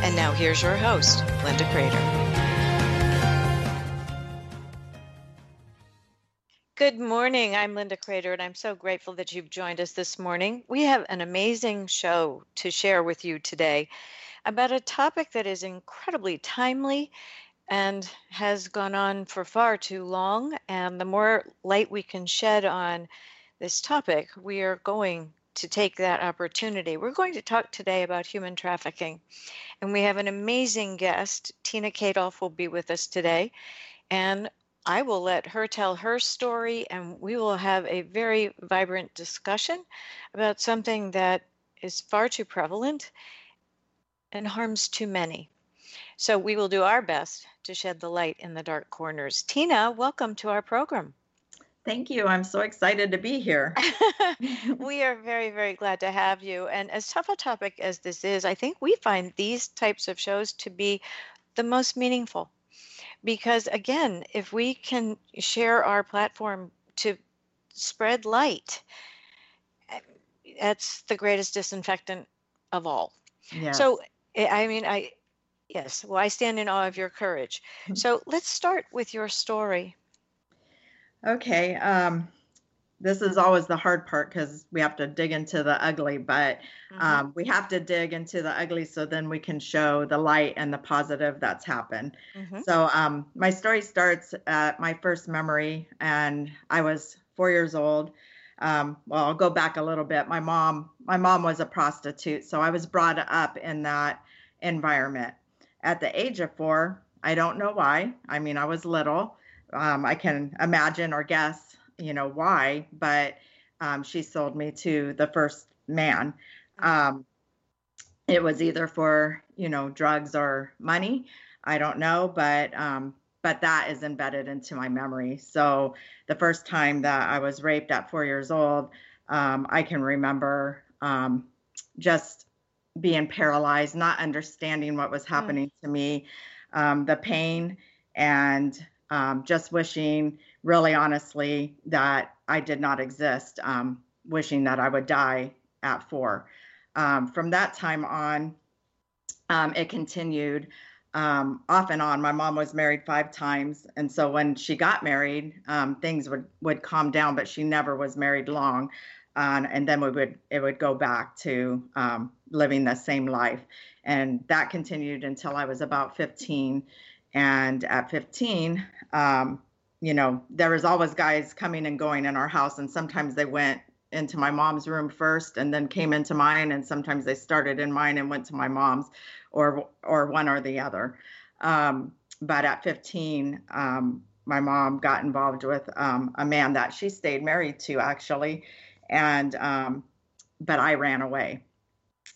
And now here's your host, Linda Crater. Good morning. I'm Linda Crater, and I'm so grateful that you've joined us this morning. We have an amazing show to share with you today about a topic that is incredibly timely and has gone on for far too long. And the more light we can shed on this topic, we are going to take that opportunity. We're going to talk today about human trafficking. And we have an amazing guest. Tina Kadoff will be with us today. And I will let her tell her story, and we will have a very vibrant discussion about something that is far too prevalent and harms too many. So we will do our best to shed the light in the dark corners. Tina, welcome to our program. Thank you. I'm so excited to be here. we are very, very glad to have you. And as tough a topic as this is, I think we find these types of shows to be the most meaningful. Because again, if we can share our platform to spread light, eh, that's the greatest disinfectant of all. Yeah. So, eh, I mean, I Yes, well, I stand in awe of your courage. So let's start with your story. Okay. Um, this is always the hard part because we have to dig into the ugly, but mm-hmm. um, we have to dig into the ugly so then we can show the light and the positive that's happened. Mm-hmm. So um, my story starts at my first memory, and I was four years old. Um, well, I'll go back a little bit. My mom, my mom was a prostitute, so I was brought up in that environment at the age of four. I don't know why. I mean, I was little. Um, I can imagine or guess, you know, why, but um, she sold me to the first man. Um, it was either for, you know, drugs or money. I don't know, but um, but that is embedded into my memory. So the first time that I was raped at four years old, um, I can remember um, just being paralyzed, not understanding what was mm. happening mm. to me, um, the pain, and um, just wishing, really honestly, that I did not exist, um, wishing that I would die at four. Um, from that time on, um, it continued um, off and on. My mom was married five times, and so when she got married, things would would calm down, but she never was married long and then we would it would go back to um, living the same life and that continued until i was about 15 and at 15 um, you know there was always guys coming and going in our house and sometimes they went into my mom's room first and then came into mine and sometimes they started in mine and went to my mom's or or one or the other. Um, but at 15 um, my mom got involved with um, a man that she stayed married to actually and um, but I ran away,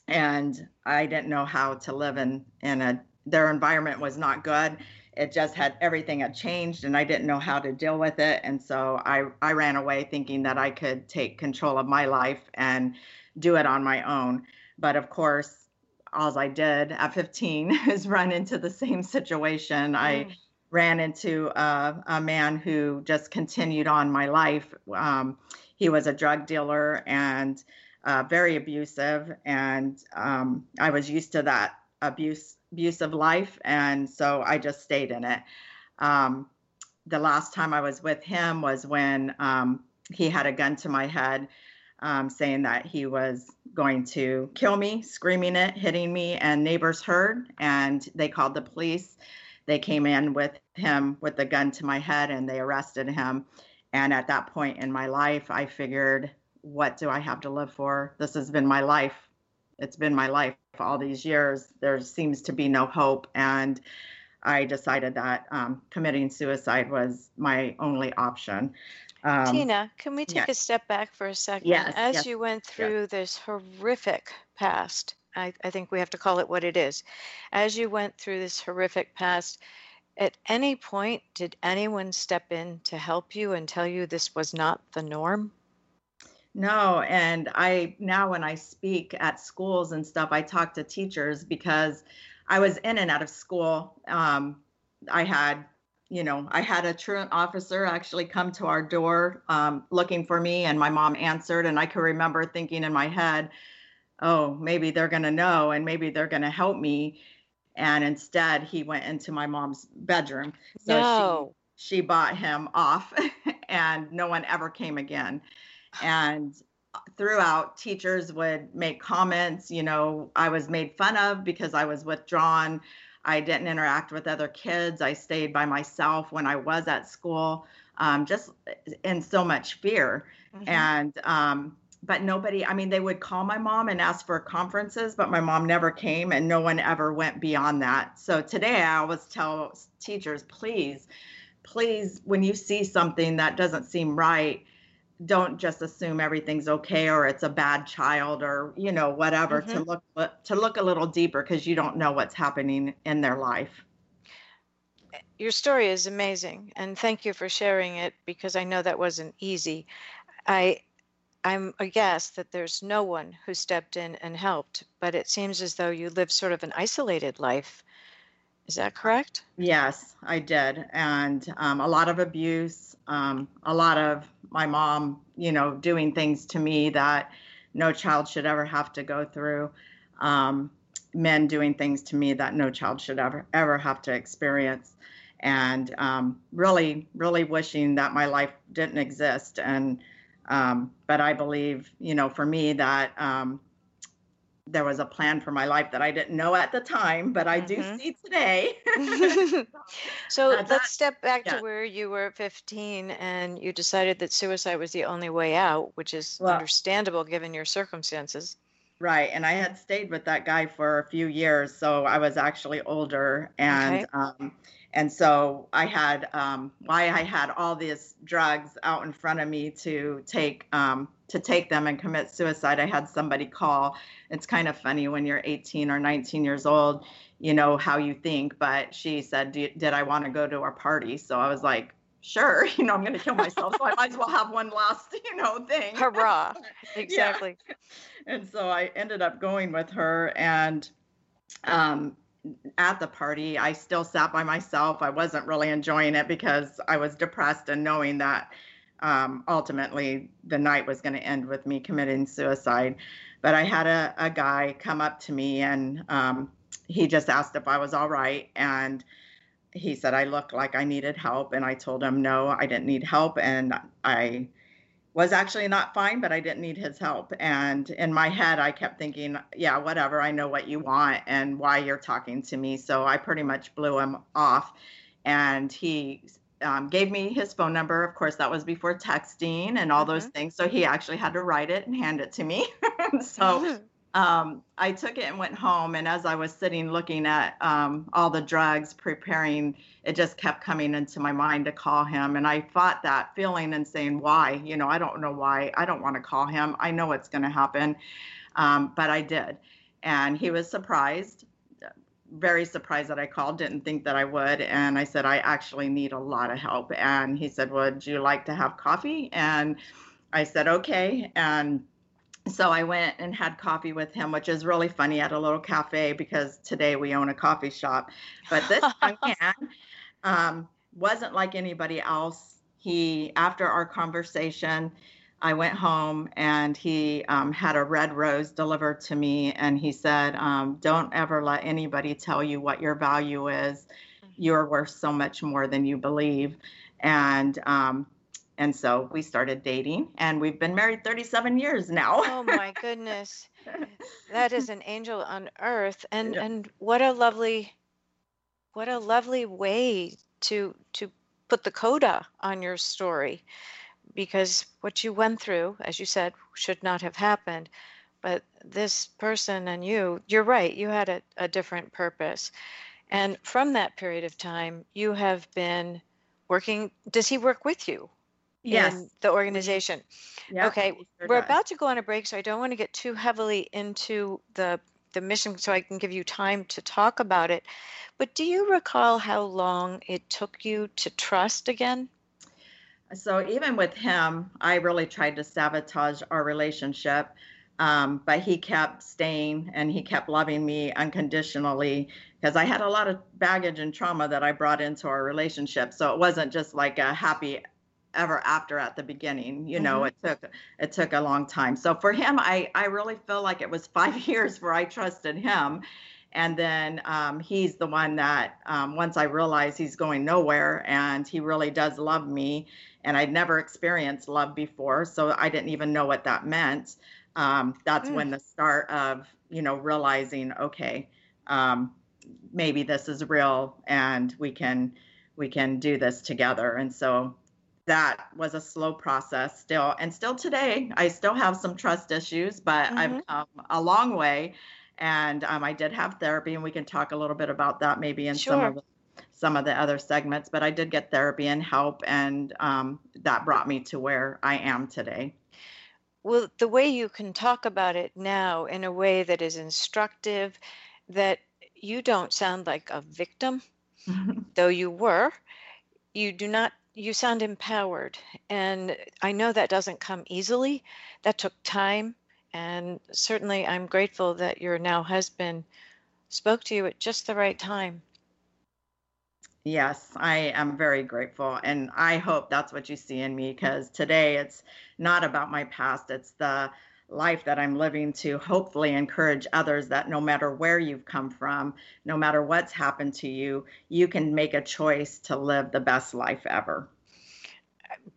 and I didn't know how to live in in a their environment was not good. It just had everything had changed, and I didn't know how to deal with it, and so I I ran away thinking that I could take control of my life and do it on my own. But of course, all I did at 15 is run into the same situation. Mm. I ran into a, a, man who just continued on my life. Um, he was a drug dealer and uh, very abusive, and um, I was used to that abuse abusive life, and so I just stayed in it. Um, the last time I was with him was when um, he had a gun to my head, um, saying that he was going to kill me, screaming it, hitting me, and neighbors heard, and they called the police. They came in with him with the gun to my head, and they arrested him and at that point in my life, I figured, what do I have to live for? This has been my life. It's been my life all these years. There seems to be no hope. And I decided that um, committing suicide was my only option. Um, Tina, can we take yes. a step back for a second? Yes. As yes, you went through this horrific past I, I think we have to call it what it is. As you went through this horrific past, at any point, did anyone step in to help you and tell you this was not the norm? No, and I now when I speak at schools and stuff, I talk to teachers because I was in and out of school. Um, I had, you know, I had a truant officer actually come to our door um, looking for me, and my mom answered, and I can remember thinking in my head, "Oh, maybe they're gonna know, and maybe they're gonna help me." And instead, he went into my mom's bedroom. So no. she she bought him off, and no one ever came again and throughout teachers would make comments you know i was made fun of because i was withdrawn. I didn't interact with other kids. I stayed by myself when i was at school um, just in so much fear. Mm-hmm. and um, but nobody i mean they would call my mom and ask for conferences but my mom never came and no one ever went beyond that. So today i always tell teachers please please when you see something that doesn't seem right don't just assume everything's okay or it's a bad child or you know whatever mm-hmm. to look to look a little deeper because you don't know what's happening in their life your story is amazing and thank you for sharing it because i know that wasn't easy i i'm aghast that there's no one who stepped in and helped but it seems as though you live sort of an isolated life is that correct? Yes i did. And um, a lot of abuse um, a lot of my mom, you know, doing things to me that no child should ever have to go through. Um, men doing things to me that no child should ever ever have to experience. And um, really really wishing that my life didn't exist. And um, but i believe you know for me that um, there was a plan for my life that I didn't know at the time, but I do mm-hmm. see today. so uh, let's step back yeah. to where you were at 15 and you decided that suicide was the only way out, which is well, understandable given your circumstances. Right. And I had stayed with that guy for a few years. So I was actually older. And okay. um, and so I had um, why I had all these drugs out in front of me to take um, to take them and commit suicide. I had somebody call. It's kind of funny when you're 18 or 19 years old, you know how you think. But she said, "Did I want to go to our party?" So I was like, "Sure." You know, I'm going to kill myself, so I might as well have one last, you know, thing. Hurrah! Exactly. Yeah. And so I ended up going with her, and um, at the party, I still sat by myself. I wasn't really enjoying it because I was depressed and knowing that um, ultimately the night was going to end with me committing suicide. But I had a, a guy come up to me and um, he just asked if I was all right. And he said I looked like I needed help. And I told him, no, I didn't need help. And I was actually not fine, but I didn't need his help. And in my head, I kept thinking, yeah, whatever, I know what you want and why you're talking to me. So I pretty much blew him off. And he um, gave me his phone number. Of course, that was before texting and all mm-hmm. those things. So he actually had to write it and hand it to me. so mm-hmm. um, I took it and went home. And as I was sitting looking at um, all the drugs, preparing, it just kept coming into my mind to call him. And I fought that feeling and saying, why? You know, I don't know why. I don't want to call him. I know it's going to happen. Um, but I did. And he was surprised very surprised that I called, didn't think that I would. And I said, I actually need a lot of help. And he said, Would you like to have coffee? And I said, Okay. And so I went and had coffee with him, which is really funny at a little cafe because today we own a coffee shop. But this young man um, wasn't like anybody else. He, after our conversation, I went home and he um, had a red rose delivered to me. And he said, um, Don't ever let anybody tell you what your value is. Mm-hmm. You're worth so much more than you believe. And, um, and so we started dating and we've been married 37 years now. oh my goodness. That is an angel on earth. And, and what a lovely, what a lovely way to, to put the coda on your story because what you went through, as you said, should not have happened. But this person and you, you're right, you had a, a different purpose. And from that period of time, you have been working. Does he work with you? Yes. In the organization. Okay. Sure We're does. about to go on a break, so I don't want to get too heavily into the the mission so I can give you time to talk about it. But do you recall how long it took you to trust again? So even with him, I really tried to sabotage our relationship. Um, but he kept staying and he kept loving me unconditionally because I had a lot of baggage and trauma that I brought into our relationship. So it wasn't just like a happy ever after at the beginning. You know, mm-hmm. it took it took a long time. So for him, I I really feel like it was five years where I trusted him. And then um, he's the one that um, once I realized he's going nowhere and he really does love me, and I'd never experienced love before, so I didn't even know what that meant. Um, that's mm. when the start of you know realizing okay, um, maybe this is real and we can we can do this together. And so that was a slow process still and still today i still have some trust issues but mm-hmm. i've come a long way and um, i did have therapy and we can talk a little bit about that maybe in sure. some of the, some of the other segments but i did get therapy and help and um, that brought me to where i am today well the way you can talk about it now in a way that is instructive that you don't sound like a victim though you were you do not you sound empowered. And I know that doesn't come easily. That took time. And certainly I'm grateful that your now husband spoke to you at just the right time. Yes, I am very grateful. And I hope that's what you see in me because today it's not about my past, it's the life that I'm living to hopefully encourage others that no matter where you've come from, no matter what's happened to you, you can make a choice to live the best life ever.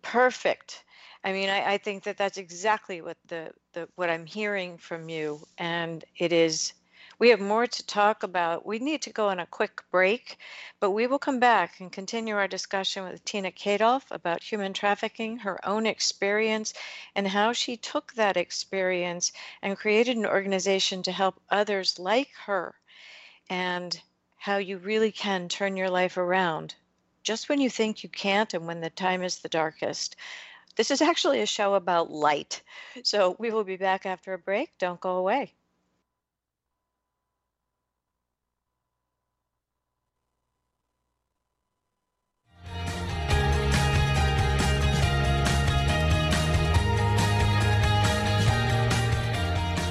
Perfect. I mean, I, I think that that's exactly what the, the what I'm hearing from you, and it is we have more to talk about. We need to go on a quick break, but we will come back and continue our discussion with Tina Kadoff about human trafficking, her own experience, and how she took that experience and created an organization to help others like her, and how you really can turn your life around just when you think you can't and when the time is the darkest. This is actually a show about light. So we will be back after a break. Don't go away.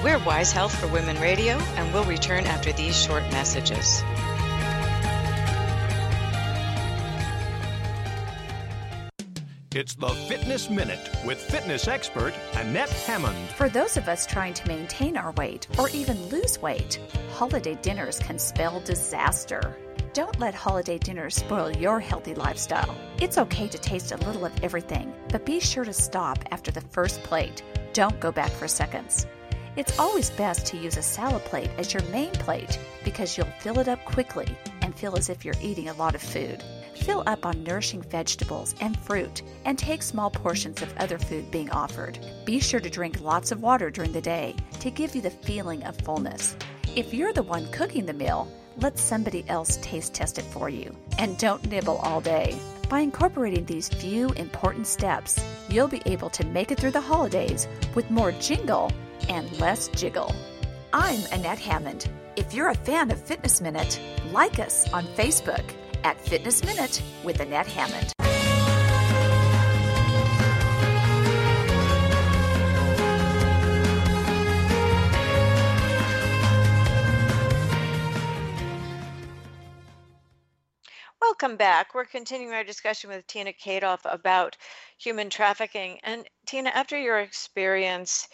We're Wise Health for Women Radio, and we'll return after these short messages. It's the Fitness Minute with fitness expert Annette Hammond. For those of us trying to maintain our weight or even lose weight, holiday dinners can spell disaster. Don't let holiday dinners spoil your healthy lifestyle. It's okay to taste a little of everything, but be sure to stop after the first plate. Don't go back for seconds. It's always best to use a salad plate as your main plate because you'll fill it up quickly and feel as if you're eating a lot of food. Fill up on nourishing vegetables and fruit and take small portions of other food being offered. Be sure to drink lots of water during the day to give you the feeling of fullness. If you're the one cooking the meal, let somebody else taste test it for you. And don't nibble all day. By incorporating these few important steps, you'll be able to make it through the holidays with more jingle and less jiggle. I'm Annette Hammond. If you're a fan of Fitness Minute, like us on Facebook at Fitness Minute with Annette Hammond. Welcome back. We're continuing our discussion with Tina Kadoff about human trafficking. And Tina, after your experience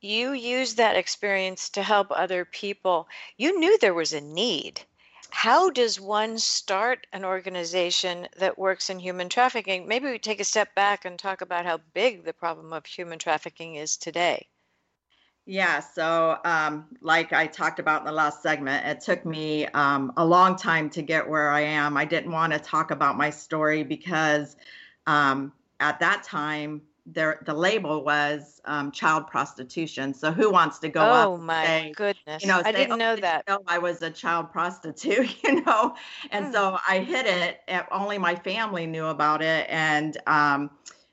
you used that experience to help other people. You knew there was a need. How does one start an organization that works in human trafficking? Maybe we take a step back and talk about how big the problem of human trafficking is today. Yeah, so um, like I talked about in the last segment, it took me um, a long time to get where I am. I didn't want to talk about my story because um, at that time, there the label was um, child prostitution. So who wants to go oh, up? Oh my say, goodness! You know, I say, didn't oh, know that. Know I was a child prostitute, you know, and so I hid it. Only my family knew about it, and um,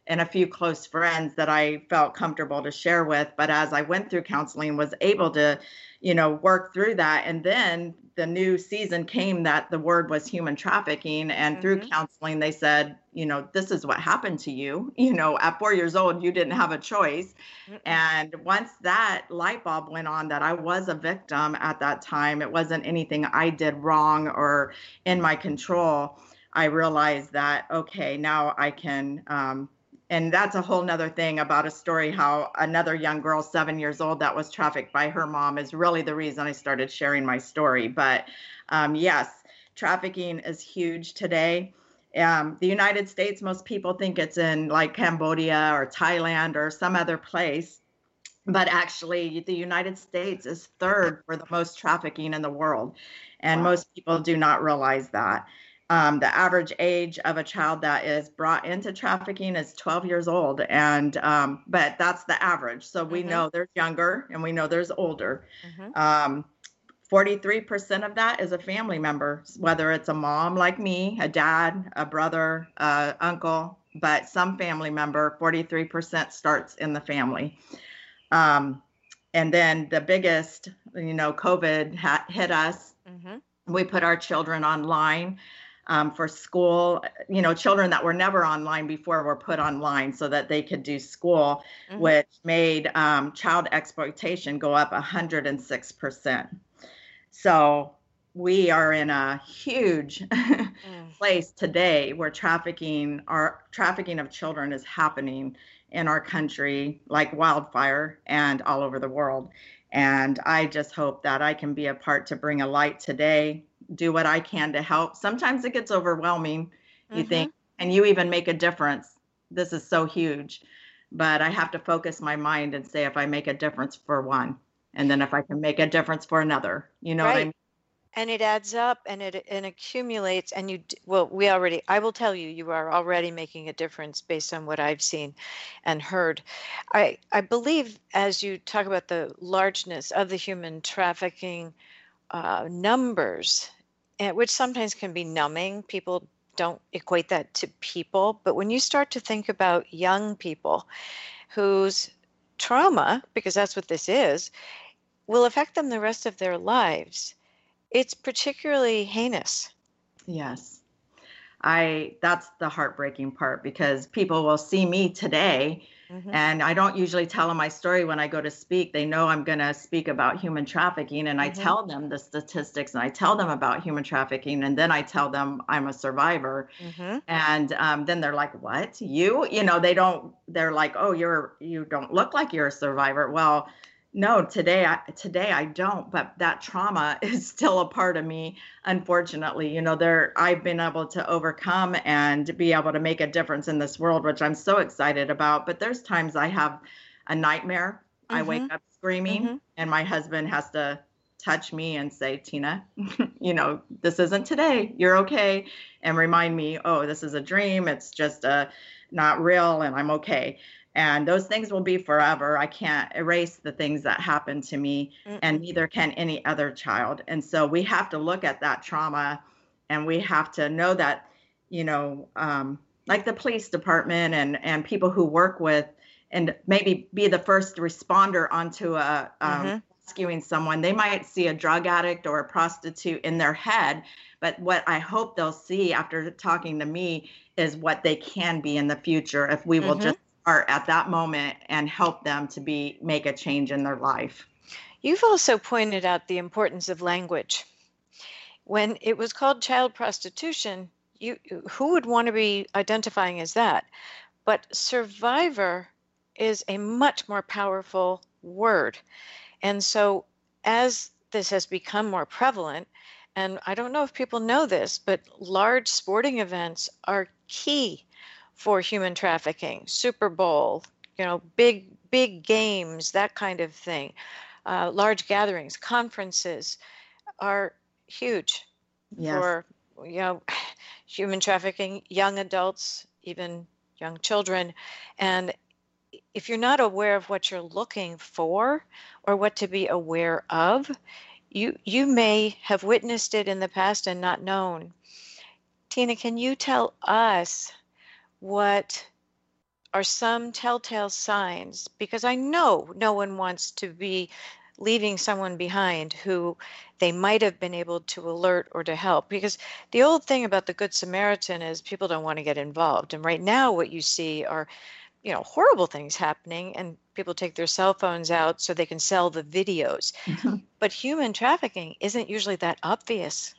and a few close friends that I felt comfortable to share with. But as I went through counseling, was able to, you know, work through that. And then the new season came that the word was human trafficking. And mm-hmm. through counseling, they said, you know, this is what happened to you. You know, at four years old, you didn't have a choice. Mm-hmm. And once that light bulb went on that I was a victim at that time, it wasn't anything I did wrong or in my control. I realized that, okay, now I can um, and that's a whole nother thing about a story how another young girl seven years old that was trafficked by her mom is really the reason i started sharing my story but um, yes trafficking is huge today um, the united states most people think it's in like cambodia or thailand or some other place but actually the united states is third for the most trafficking in the world and wow. most people do not realize that um, the average age of a child that is brought into trafficking is 12 years old, and um, but that's the average. So we mm-hmm. know there's younger and we know there's older. Mm-hmm. Um, 43% of that is a family member, whether it's a mom like me, a dad, a brother, uh, uncle, but some family member, 43% starts in the family. Um, and then the biggest, you know, COVID ha- hit us. Mm-hmm. We put our children online um, for school. You know, children that were never online before were put online so that they could do school, mm-hmm. which made um, child exploitation go up 106%. So we are in a huge mm. place today where trafficking our trafficking of children is happening in our country like wildfire and all over the world and i just hope that i can be a part to bring a light today do what I can to help. Sometimes it gets overwhelming. You mm-hmm. think, and you even make a difference. This is so huge. But I have to focus my mind and say if I make a difference for one, and then if I can make a difference for another, you know right. what I mean? and it adds up and it and accumulates and you well we already i will tell you you are already making a difference based on what i've seen and heard i i believe as you talk about the largeness of the human trafficking uh, numbers, eh, which sometimes can be numbing. People don't equate that to people. But when you start to think about young people whose trauma, because that's what this is, will affect them the rest of their lives, it's particularly heinous. Yes. I that's the heartbreaking part because people will see me today Mm-hmm. And I don't usually tell them my story when I go to speak. They know I'm going to speak about human trafficking, and mm-hmm. I tell them the statistics and I tell them about human trafficking, and then I tell them I'm a survivor. Mm-hmm. And um, then they're like, "What? You? You know?" They don't. They're like, "Oh, you're you don't look like you're a survivor." Well, no today i today i don't but that trauma is still a part of me unfortunately you know there i've been able to overcome and be able to make a difference in this world which i'm so excited about but there's times i have a nightmare mm-hmm. i wake mm-hmm. up screaming mm-hmm. and my husband has to touch me and say tina you know this isn't today you're okay and remind me oh this is a dream it's just a uh, not real and i'm okay and those things will be forever i can't erase the things that happened to me mm and neither can any other child and so we have to look at that trauma and we have to know that you know um, like the police department and and people who work with and maybe be the first responder onto a um, mm-hmm. rescuing someone they might see a drug addict or a prostitute in their head but what i hope they'll see after talking to me is what they can be in the future if we will mm-hmm. just are at that moment and help them to be make a change in their life. You've also pointed out the importance of language. When it was called child prostitution, you who would want to be identifying as that? But survivor is a much more powerful word. And so as this has become more prevalent, and I don't know if people know this, but large sporting events are key for human trafficking, Super Bowl, you know, big big games, that kind of thing, uh, large gatherings, conferences are huge yes. for you know human trafficking, young adults, even young children, and if you're not aware of what you're looking for or what to be aware of, you you may have witnessed it in the past and not known. Tina, can you tell us what are some telltale signs? Because I know no one wants to be leaving someone behind who they might have been able to alert or to help. Because the old thing about the Good Samaritan is people don't want to get involved. And right now, what you see are you know horrible things happening and people take their cell phones out so they can sell the videos mm-hmm. but human trafficking isn't usually that obvious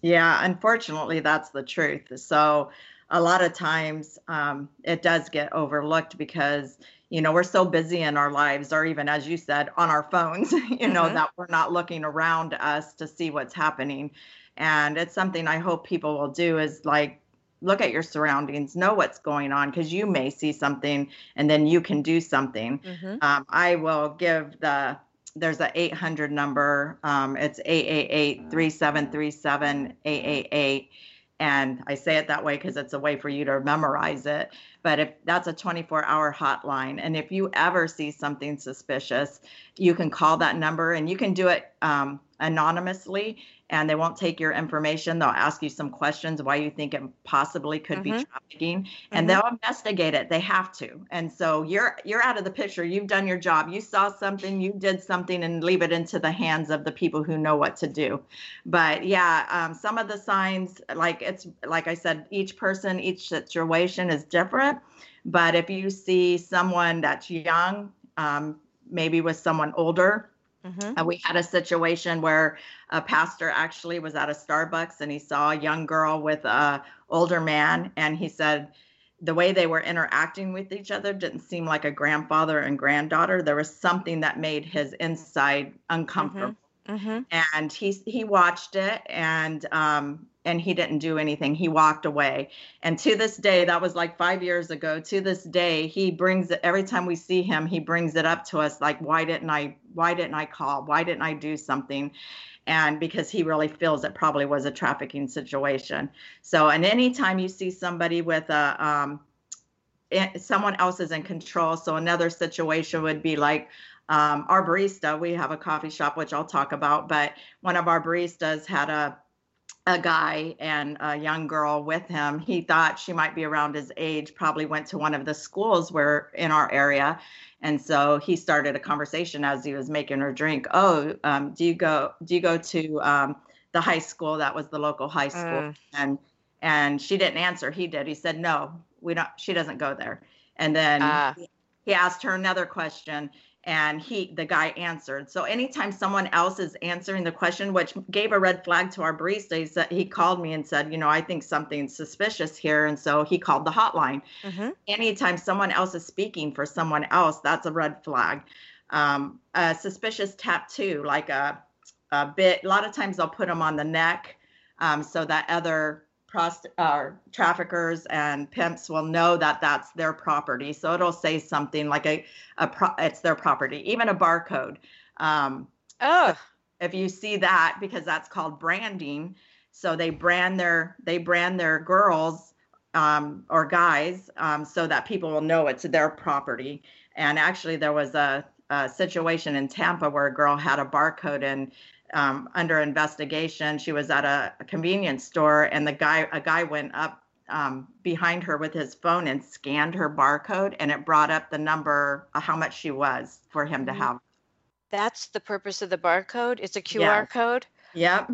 yeah unfortunately that's the truth so a lot of times um, it does get overlooked because you know we're so busy in our lives or even as you said on our phones you know mm-hmm. that we're not looking around us to see what's happening and it's something i hope people will do is like look at your surroundings know what's going on because you may see something and then you can do something mm-hmm. um, i will give the there's a 800 number um, it's 888 3737 888 and I say it that way because it's a way for you to memorize it. But if that's a 24 hour hotline, and if you ever see something suspicious, you can call that number and you can do it um, anonymously and they won't take your information. They'll ask you some questions why you think it possibly could mm-hmm. be trafficking, and mm-hmm. they'll investigate it. They have to. And so you're you're out of the picture. You've done your job. You saw something, you did something, and leave it into the hands of the people who know what to do. But yeah, um, some of the signs, like it's like I said, each person, each situation is different. But if you see someone that's young, um, maybe with someone older, Mm-hmm. Uh, we had a situation where a pastor actually was at a Starbucks and he saw a young girl with a older man, and he said the way they were interacting with each other didn't seem like a grandfather and granddaughter. There was something that made his inside uncomfortable. Mm-hmm. And he he watched it and um and he didn't do anything. He walked away. And to this day, that was like 5 years ago. To this day, he brings it every time we see him, he brings it up to us like why didn't I why didn't I call? Why didn't I do something? And because he really feels it probably was a trafficking situation. So, and anytime you see somebody with a um, someone else is in control. So another situation would be like um, our barista, we have a coffee shop, which I'll talk about, but one of our baristas had a a guy and a young girl with him. He thought she might be around his age, probably went to one of the schools where in our area. And so he started a conversation as he was making her drink. Oh, um, do you go do you go to um, the high school that was the local high school? Mm. And and she didn't answer. He did. He said, No, we don't she doesn't go there. And then uh. he asked her another question and he the guy answered. So anytime someone else is answering the question which gave a red flag to our barista he, said, he called me and said you know i think something's suspicious here. And so he called the hotline. Mm-hmm. anytime someone else is speaking for someone else that's a red flag. Um, a suspicious tattoo like a, a bit a lot of times they'll put them on the neck um, so that other prost- uh, traffickers and pimps will know that that's their property. So it'll say something like a, a pro- it's their property, even a barcode. Um, oh, if you see that, because that's called branding. So they brand their they brand their girls um, or guys um, so that people will know it's their property. And actually, there was a, a situation in Tampa where a girl had a barcode and um, under investigation. She was at a, a, convenience store, and the guy, a guy went up um, behind her with his phone and scanned her barcode, and it brought up the number, uh, how much she was for him to mm-hmm. have. That's the purpose of the barcode. It's a QR yes. code. Yep.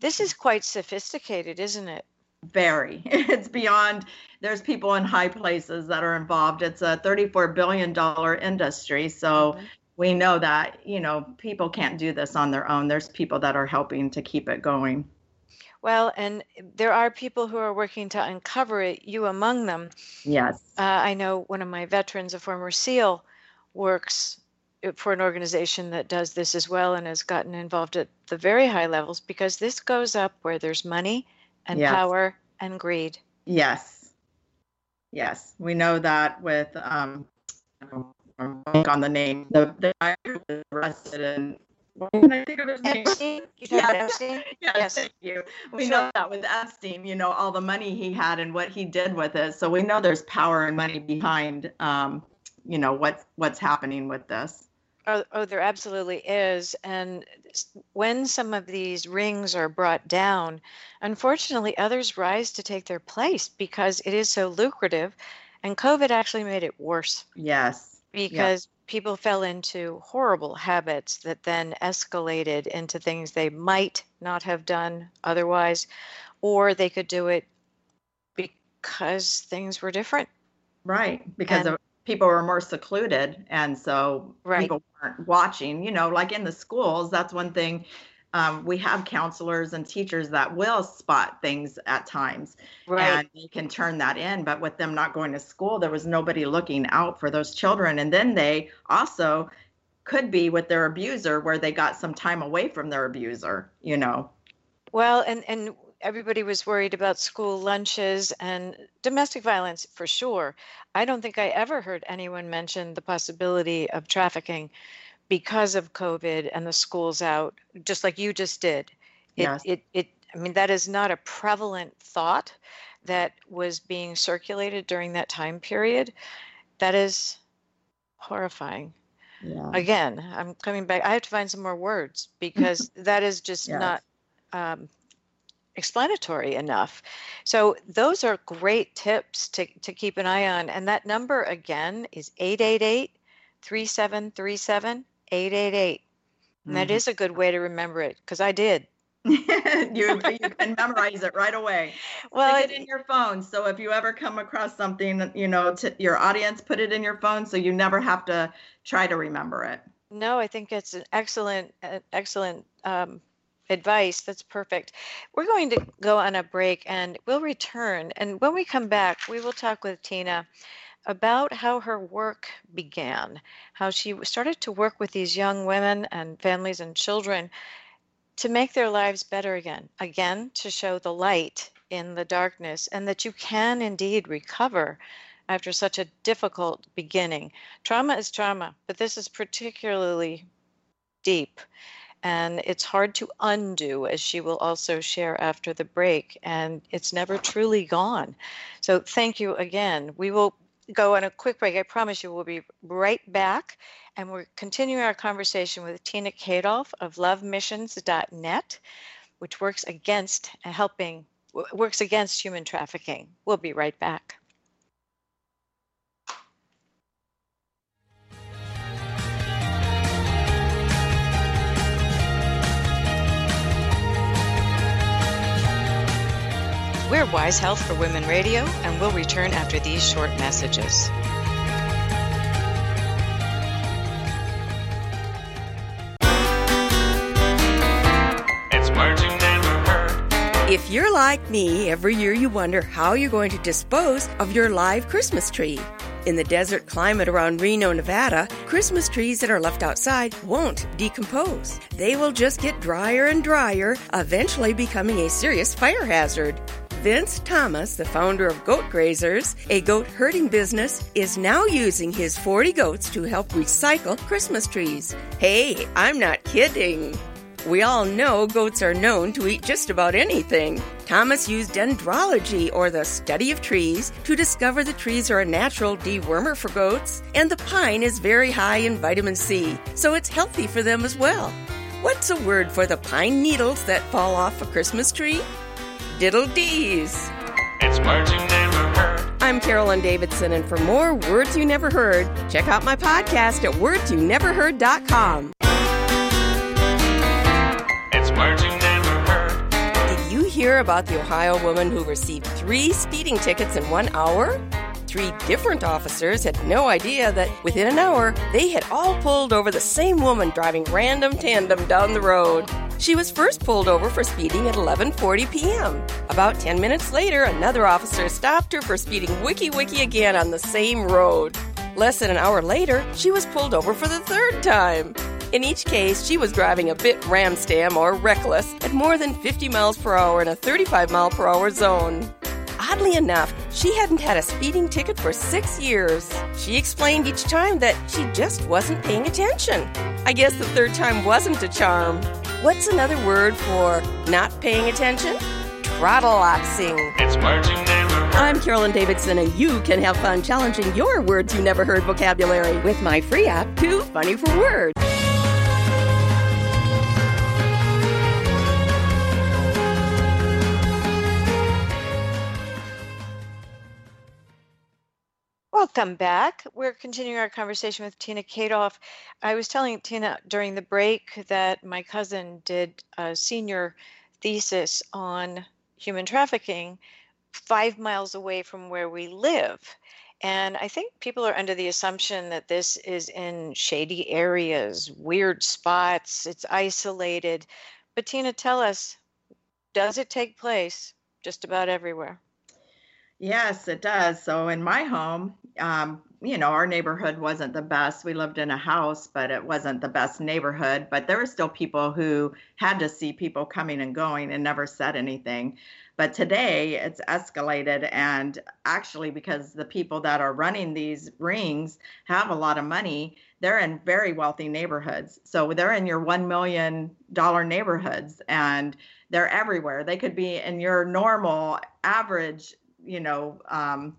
This is quite sophisticated, isn't it? Very. It's beyond. There's people in high places that are involved. It's a 34 billion dollar industry, so mm-hmm we know that you know people can't do this on their own. There's people that are helping to keep it going. Well and there are people who are working to uncover it you among them. Yes. Uh, i know one of my veterans a former seal works for an organization that does this as well and has gotten involved at the very high levels because this goes up where there's money and yes. power and greed. Yes. Yes. We know that with um, on the name. The, the guy who was arrested and what can I think of his name? Epstein? You yeah. Epstein? yes, yes, thank you. We know that with Epstein, you know, all the money he had and what he did with it. So we know there's power and money behind, um, you know, what's what's happening with this. Oh, oh, there absolutely is. And when some of these rings are brought down, unfortunately, others rise to take their place because it is so lucrative. And COVID actually made it worse. Yes. Because people fell into horrible habits that then escalated into things they might not have done otherwise, or they could do it because things were different. Right. Because and, people were more secluded and so right. people weren't watching you know like in the schools that's one thing um, we have counselors and teachers that will spot things at times right. and you can turn that in but with them not going to school there was nobody looking out for those children and then they also could be with their abuser where they got some time away from their abuser you know well and and everybody was worried about school lunches and domestic violence for sure. I don't think I ever heard anyone mention the possibility of trafficking because of COVID and the schools out, just like you just did. It, yes. it, it, I mean, that is not a prevalent thought that was being circulated during that time period. That is horrifying. Yeah. Again, I'm coming back. I have to find some more words because that is just yes. not um, explanatory enough. So those are great tips to, to keep an eye on. And that number again is 888 3737 888. And that mm-hmm. is a good way to remember it because I did. you, you can memorize it right away. Well, Stick it in your phone. So if you ever come across something, you know, to your audience, put it in your phone so you never have to try to remember it. No, I think it's an excellent, excellent um, advice. That's perfect. We're going to go on a break and we'll return. And when we come back, we will talk with Tina about how her work began, how she started to work with these young women and families and children to make their lives better again, again, to show the light in the darkness, and that you can indeed recover after such a difficult beginning. Trauma is trauma, but this is particularly deep and it's hard to undo, as she will also share after the break, and it's never truly gone. So, thank you again. We will go on a quick break. I promise you we'll be right back. And we're continuing our conversation with Tina Kadolf of lovemissions.net, which works against helping works against human trafficking. We'll be right back. We're Wise Health for Women Radio, and we'll return after these short messages. If you're like me, every year you wonder how you're going to dispose of your live Christmas tree. In the desert climate around Reno, Nevada, Christmas trees that are left outside won't decompose. They will just get drier and drier, eventually becoming a serious fire hazard. Vince Thomas, the founder of Goat Grazers, a goat herding business, is now using his 40 goats to help recycle Christmas trees. Hey, I'm not kidding. We all know goats are known to eat just about anything. Thomas used dendrology, or the study of trees, to discover the trees are a natural dewormer for goats, and the pine is very high in vitamin C, so it's healthy for them as well. What's a word for the pine needles that fall off a Christmas tree? Diddle dees. It's words you never heard. I'm Carolyn Davidson, and for more Words You Never Heard, check out my podcast at wordsyouneverheard.com. It's words you never heard. Did you hear about the Ohio woman who received three speeding tickets in one hour? Three different officers had no idea that within an hour they had all pulled over the same woman driving random tandem down the road. She was first pulled over for speeding at 11:40 p.m. About 10 minutes later, another officer stopped her for speeding wiki wiki again on the same road. Less than an hour later, she was pulled over for the third time. In each case, she was driving a bit ramstam or reckless at more than 50 miles per hour in a 35 mile per hour zone. Oddly enough, she hadn't had a speeding ticket for six years. She explained each time that she just wasn't paying attention. I guess the third time wasn't a charm. What's another word for not paying attention? Trottleoxing. It's words you never I'm Carolyn Davidson, and you can have fun challenging your words you never heard vocabulary with my free app, Too Funny for Words. Welcome back. We're continuing our conversation with Tina Kadoff. I was telling Tina during the break that my cousin did a senior thesis on human trafficking five miles away from where we live. And I think people are under the assumption that this is in shady areas, weird spots, it's isolated. But Tina, tell us, does it take place just about everywhere? Yes, it does. So in my home, um, you know, our neighborhood wasn't the best. We lived in a house, but it wasn't the best neighborhood. But there were still people who had to see people coming and going and never said anything. But today it's escalated. And actually, because the people that are running these rings have a lot of money, they're in very wealthy neighborhoods. So they're in your $1 million neighborhoods and they're everywhere. They could be in your normal, average you know um,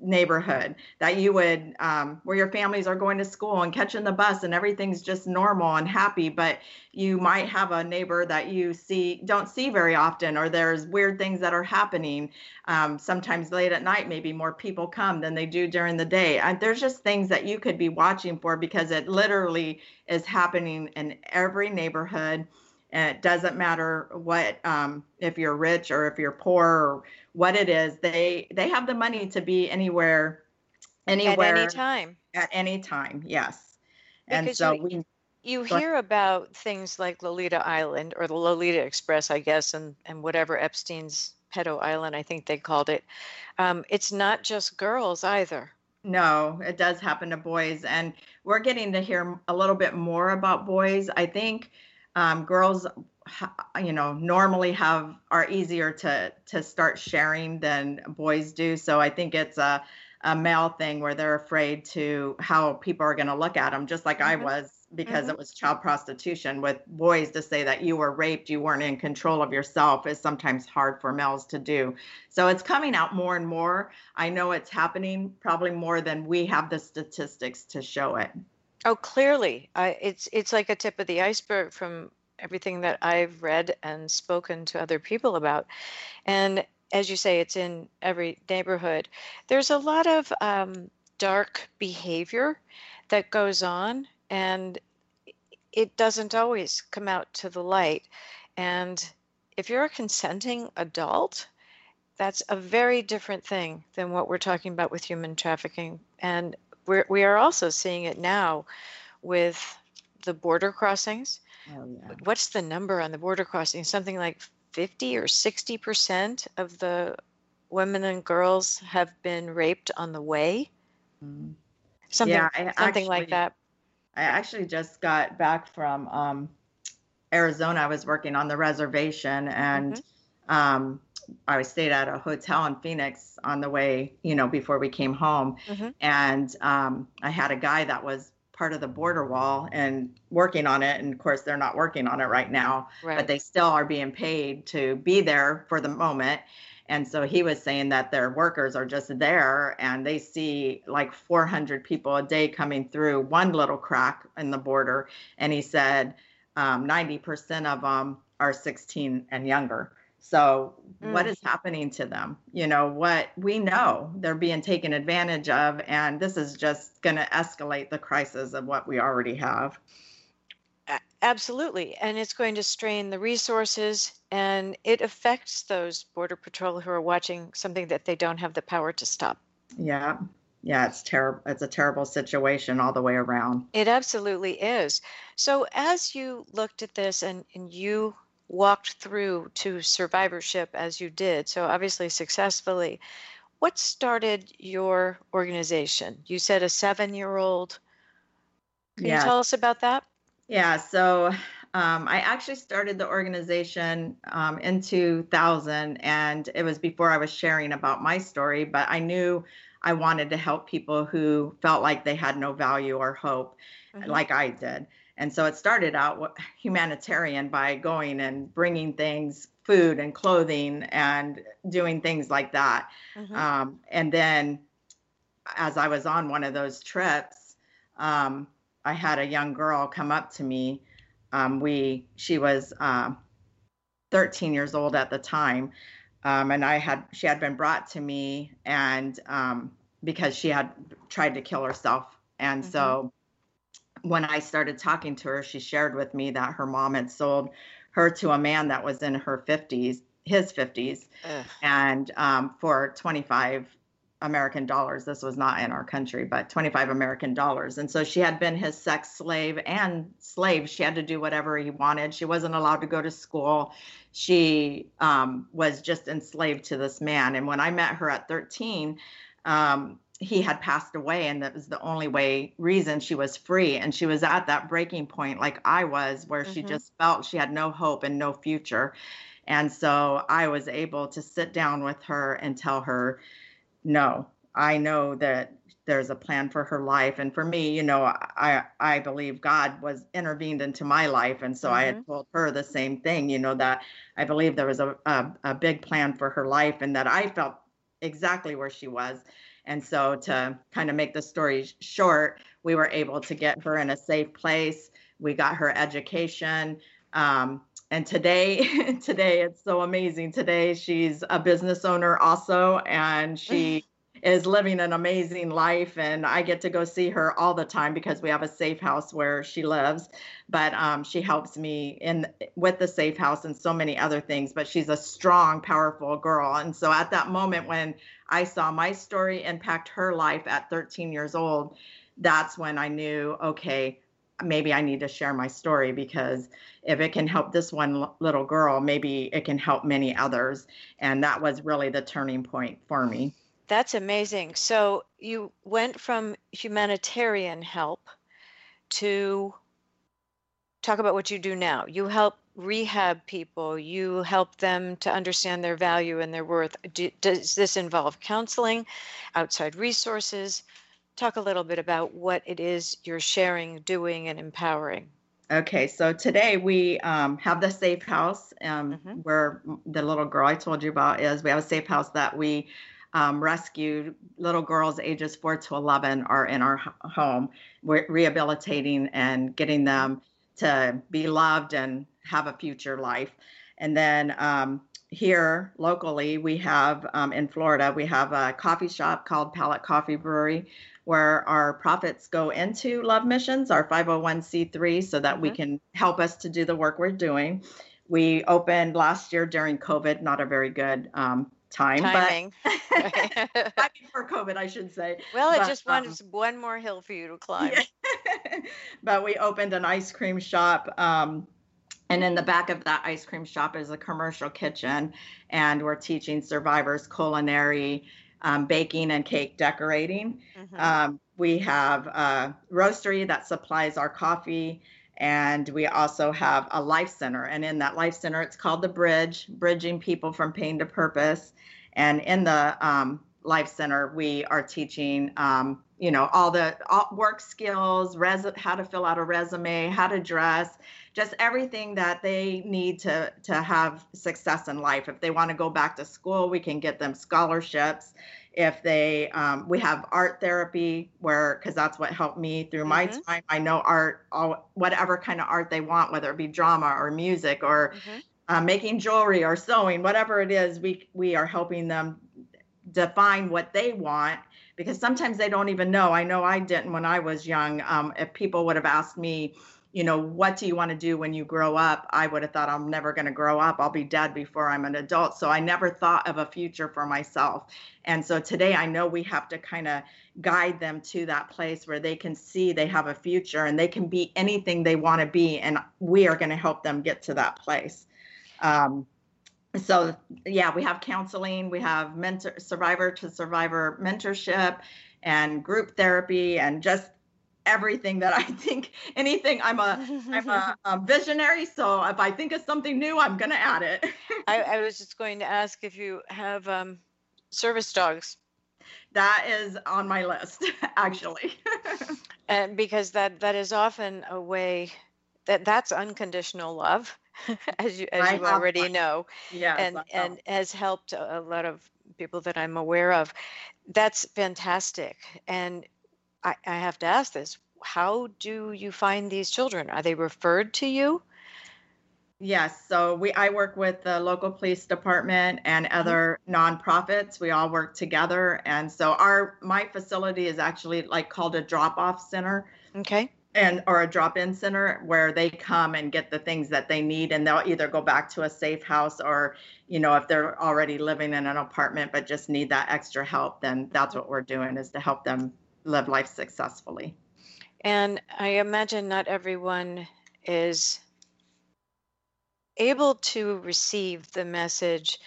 neighborhood that you would um, where your families are going to school and catching the bus and everything's just normal and happy but you might have a neighbor that you see don't see very often or there's weird things that are happening. Um, sometimes late at night maybe more people come than they do during the day. And there's just things that you could be watching for because it literally is happening in every neighborhood and it doesn't matter what um, if you're rich or if you're poor or what it is they they have the money to be anywhere anywhere at any time at any time yes because and so you, we you hear about things like lolita island or the lolita express i guess and and whatever epstein's pedo island i think they called it um, it's not just girls either no, it does happen to boys. And we're getting to hear a little bit more about boys. I think um, girls you know normally have are easier to to start sharing than boys do so i think it's a a male thing where they're afraid to how people are going to look at them just like mm-hmm. i was because mm-hmm. it was child prostitution with boys to say that you were raped you weren't in control of yourself is sometimes hard for males to do so it's coming out more and more i know it's happening probably more than we have the statistics to show it Oh, clearly, I, it's it's like a tip of the iceberg from everything that I've read and spoken to other people about. And as you say, it's in every neighborhood. There's a lot of um, dark behavior that goes on, and it doesn't always come out to the light. And if you're a consenting adult, that's a very different thing than what we're talking about with human trafficking. And we're, we are also seeing it now with the border crossings. Oh, yeah. What's the number on the border crossings? Something like 50 or 60 percent of the women and girls have been raped on the way. Mm. Something, yeah, something actually, like that. I actually just got back from um, Arizona. I was working on the reservation, and mm-hmm. um, I stayed at a hotel in Phoenix on the way, you know, before we came home. Mm-hmm. And um, I had a guy that was part of the border wall and working on it. And of course, they're not working on it right now, right. but they still are being paid to be there for the moment. And so he was saying that their workers are just there and they see like 400 people a day coming through one little crack in the border. And he said um, 90% of them are 16 and younger. So, mm. what is happening to them? You know, what we know they're being taken advantage of, and this is just going to escalate the crisis of what we already have. Absolutely. And it's going to strain the resources, and it affects those Border Patrol who are watching something that they don't have the power to stop. Yeah. Yeah, it's terrible. It's a terrible situation all the way around. It absolutely is. So, as you looked at this and, and you walked through to survivorship as you did, so obviously successfully. What started your organization? You said a seven year old. Can you tell us about that? Yeah, so um, I actually started the organization um, in 2000, and it was before I was sharing about my story, but I knew I wanted to help people who felt like they had no value or hope, mm-hmm. like I did. And so it started out humanitarian by going and bringing things, food and clothing, and doing things like that. Mm-hmm. Um, and then as I was on one of those trips, um, I had a young girl come up to me. Um, we she was uh, 13 years old at the time, um, and I had she had been brought to me and um, because she had tried to kill herself, and mm-hmm. so when I started talking to her, she shared with me that her mom had sold her to a man that was in her 50s, his 50s, and um, for 25 American dollars. This was not in our country, but 25 American dollars. And so she had been his sex slave and slave. She had to do whatever he wanted. She wasn't allowed to go to school. She um, was just enslaved to this man. And when I met her at 13, um, he had passed away, and that was the only way reason she was free. And she was at that breaking point, like I was, where mm-hmm. she just felt she had no hope and no future. And so I was able to sit down with her and tell her, no, I know that there's a plan for her life and for me you know i i believe god was intervened into my life and so mm-hmm. i had mm-hmm. told her the same thing you know that i believe there was a, a, a big plan for her life and that i felt exactly where she was and so to kind of make the story short we were able to get her in a safe place we got her education um, and today today it's so amazing. Today she's a business owner also and she is living an amazing life and i get to go see her all the time because we have a safe house where she lives. But um, she helps me in with the safe house and so many other things but she's a strong powerful girl. And so at that moment when i saw my story impact her life at 13 years old that's when i knew okay maybe I need to share my story because if it can help this one little girl, maybe it can help many others. And that was really the turning point for me. That's amazing. So you went from humanitarian help to talk about what you do now. You help rehab people, you help them to understand their value and their worth. Do, does this involve counseling, outside resources? Talk a little bit about what it is you're sharing, doing, and empowering. Okay, so today we um, have the safe house um, mm-hmm. where the little girl I told you about is. We have a safe house that we um, rescued little girls ages 4 to 11 are in our home. We're rehabilitating and getting them to be loved and have a future life. And then um, here locally, we have um, in Florida, we have a coffee shop called Palette Coffee Brewery where our profits go into Love Missions, our 501c3, so that mm-hmm. we can help us to do the work we're doing. We opened last year during COVID, not a very good um, time, Timing. but before COVID, I should say. Well, it just wanted um, one more hill for you to climb. Yeah. but we opened an ice cream shop. Um, and in the back of that ice cream shop is a commercial kitchen, and we're teaching survivors culinary um, baking and cake decorating. Mm-hmm. Um, we have a roastery that supplies our coffee, and we also have a life center. And in that life center, it's called the Bridge, bridging people from pain to purpose. And in the um, life center, we are teaching, um, you know, all the all work skills, res- how to fill out a resume, how to dress, just everything that they need to to have success in life. If they want to go back to school, we can get them scholarships. If they, um, we have art therapy where, because that's what helped me through my mm-hmm. time. I know art, all whatever kind of art they want, whether it be drama or music or mm-hmm. uh, making jewelry or sewing, whatever it is, we we are helping them define what they want because sometimes they don't even know. I know I didn't when I was young. Um, if people would have asked me, you know, what do you want to do when you grow up? I would have thought I'm never going to grow up. I'll be dead before I'm an adult. So I never thought of a future for myself. And so today I know we have to kind of guide them to that place where they can see they have a future and they can be anything they want to be. And we are going to help them get to that place. Um, so yeah, we have counseling, we have mentor, survivor to survivor mentorship and group therapy and just everything that I think anything I'm a I'm a, a, visionary so if I think of something new I'm gonna add it. I, I, was just going to ask if you have um, service dogs. That is on my list actually. and because that that is often a way that that's unconditional love, as you as I you already one. know, Yes. and know. and has helped a, a lot of people that I'm aware of. That's fantastic. And I, I have to ask this: How do you find these children? Are they referred to you? Yes, so we I work with the local police department and mm-hmm. other nonprofits. We all work together, and so our my facility is actually like called a drop-off center Okay. And or a drop-in center where they come and get the things that they need, and they'll either go back to a safe house or you know if they're already living in an apartment but just need that extra help, then that's what we're doing is to help them live life successfully. And I imagine not everyone is able to receive the message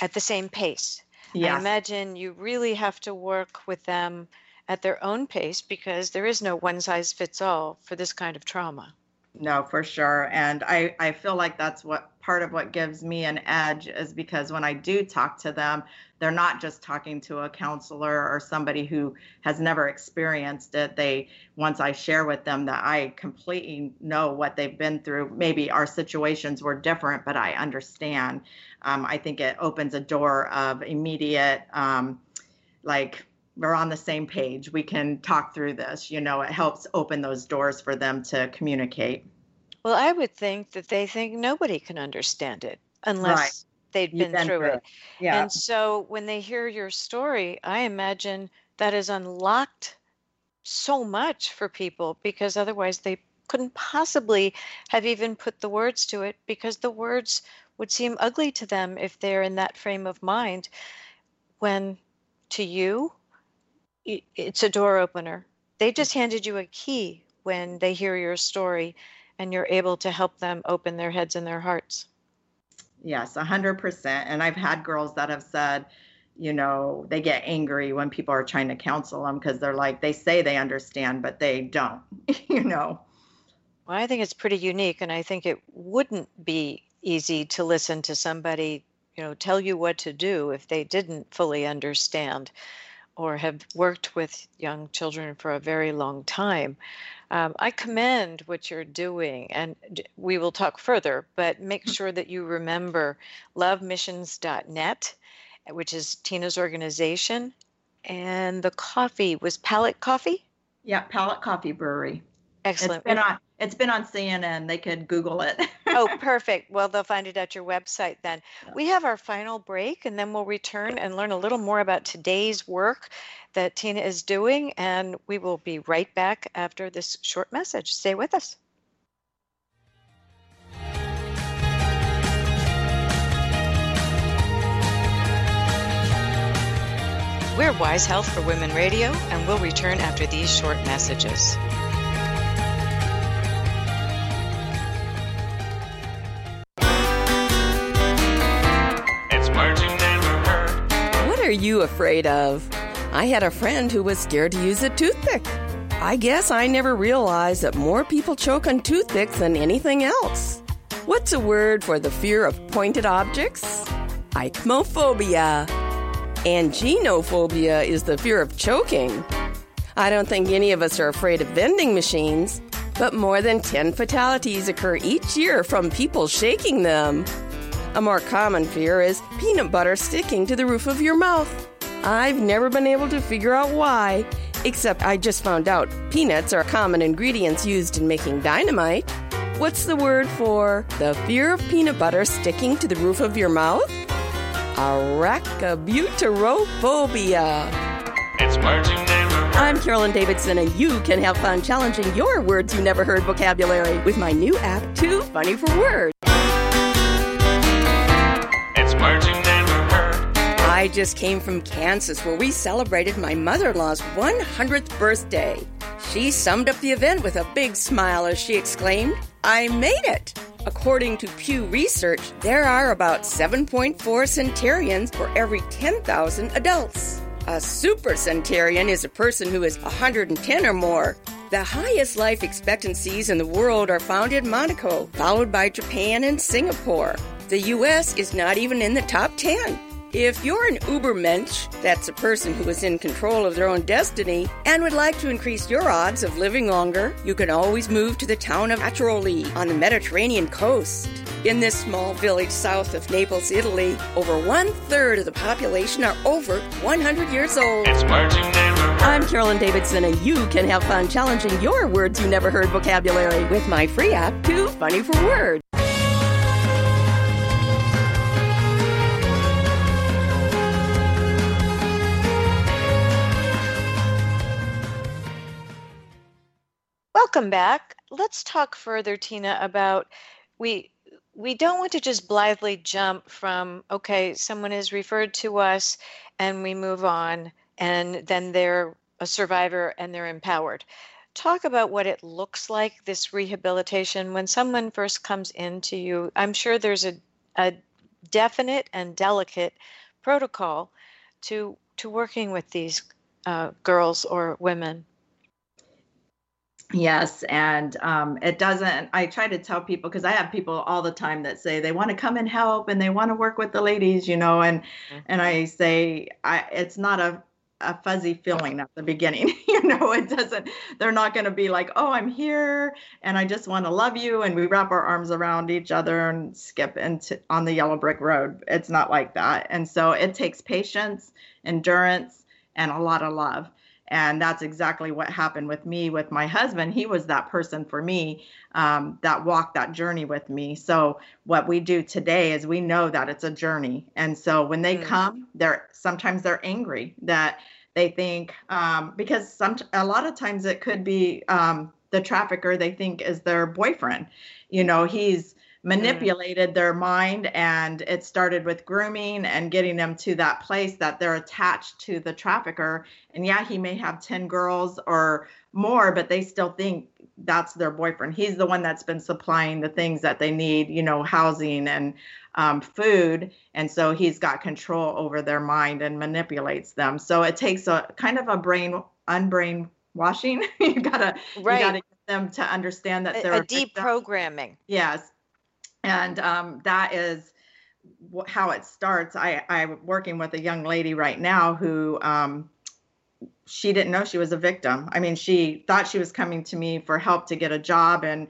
at the same pace. I imagine you really have to work with them at their own pace because there is no one size fits all for this kind of trauma. No, for sure. And I, I feel like that's what part of what gives me an edge is because when I do talk to them, they're not just talking to a counselor or somebody who has never experienced it. They, once I share with them that I completely know what they've been through, maybe our situations were different, but I understand. Um, I think it opens a door of immediate, um, like, we're on the same page. We can talk through this. You know, it helps open those doors for them to communicate. Well, I would think that they think nobody can understand it unless they'd You've been, through it. Yeah. And so when they hear your story, I imagine that has unlocked so much for people because otherwise they couldn't possibly have even put the words to it because the words would seem ugly to them if they're in that frame of mind. When to you, it's a door opener. They just mm-hmm. handed you a key when they hear your story and you're able to help them open their heads and their hearts. Yes, a hundred percent. And I've had girls that have said, you know, they get angry when people are trying to counsel them because they're like, they say they understand, but they don't, you know. Well, I think it's pretty unique, and I think it wouldn't be easy to listen to somebody, you know, tell you what to do if they didn't fully understand or have worked with young children for a very long time. Um, I commend what you're doing, and we will talk further, but make sure that you remember lovemissions.net, which is Tina's organization, and the coffee was Palette Coffee. Yeah, Palette Coffee Brewery. Excellent. It's been on it's been on CNN. They could Google it. oh, perfect. Well, they'll find it at your website then. We have our final break and then we'll return and learn a little more about today's work that Tina is doing. And we will be right back after this short message. Stay with us. We're Wise Health for Women Radio, and we'll return after these short messages. Are you afraid of? I had a friend who was scared to use a toothpick. I guess I never realized that more people choke on toothpicks than anything else. What's a word for the fear of pointed objects? Aichmophobia. And genophobia is the fear of choking. I don't think any of us are afraid of vending machines, but more than 10 fatalities occur each year from people shaking them. A more common fear is peanut butter sticking to the roof of your mouth. I've never been able to figure out why, except I just found out peanuts are common ingredients used in making dynamite. What's the word for the fear of peanut butter sticking to the roof of your mouth? Arachibutyrophobia. It's never. I'm Carolyn Davidson, and you can have fun challenging your words you never heard vocabulary with my new app, Too Funny for Words. I just came from Kansas where we celebrated my mother in law's 100th birthday. She summed up the event with a big smile as she exclaimed, I made it! According to Pew Research, there are about 7.4 centurions for every 10,000 adults. A super centurion is a person who is 110 or more. The highest life expectancies in the world are found in Monaco, followed by Japan and Singapore. The US is not even in the top 10. If you're an Ubermensch, that's a person who is in control of their own destiny, and would like to increase your odds of living longer, you can always move to the town of Acciaroli on the Mediterranean coast. In this small village south of Naples, Italy, over one third of the population are over 100 years old. It's words you never heard. I'm Carolyn Davidson, and you can have fun challenging your words you never heard vocabulary with my free app, Too Funny for Words. Welcome back. Let's talk further, Tina, about we we don't want to just blithely jump from okay, someone is referred to us and we move on and then they're a survivor and they're empowered. Talk about what it looks like this rehabilitation when someone first comes into you. I'm sure there's a, a definite and delicate protocol to to working with these uh, girls or women. Yes, and um, it doesn't. I try to tell people because I have people all the time that say they want to come and help and they want to work with the ladies, you know, and and I say I it's not a a fuzzy feeling at the beginning, you know. It doesn't. They're not going to be like, oh, I'm here and I just want to love you, and we wrap our arms around each other and skip into on the yellow brick road. It's not like that, and so it takes patience, endurance, and a lot of love and that's exactly what happened with me with my husband. He was that person for me um, that walked that journey with me. So what we do today is we know that it's a journey. And so when they Mm. come they're sometimes they're angry that they think um, because some a lot of times it could be um, the trafficker they think is their boyfriend. You know he's manipulated their mind and it started with grooming and getting them to that place that they're attached to the trafficker and yeah he may have 10 girls or more but they still think that's their boyfriend he's the one that's been supplying the things that they need you know housing and um, food and so he's got control over their mind and manipulates them so it takes a kind of a brain unbrain washing you gotta you Right. gotta get them to understand that they're a, a victim. deprogramming. Yes. And um, that is how it starts. I, I'm working with a young lady right now who um, she didn't know she was a victim. I mean, she thought she was coming to me for help to get a job. And,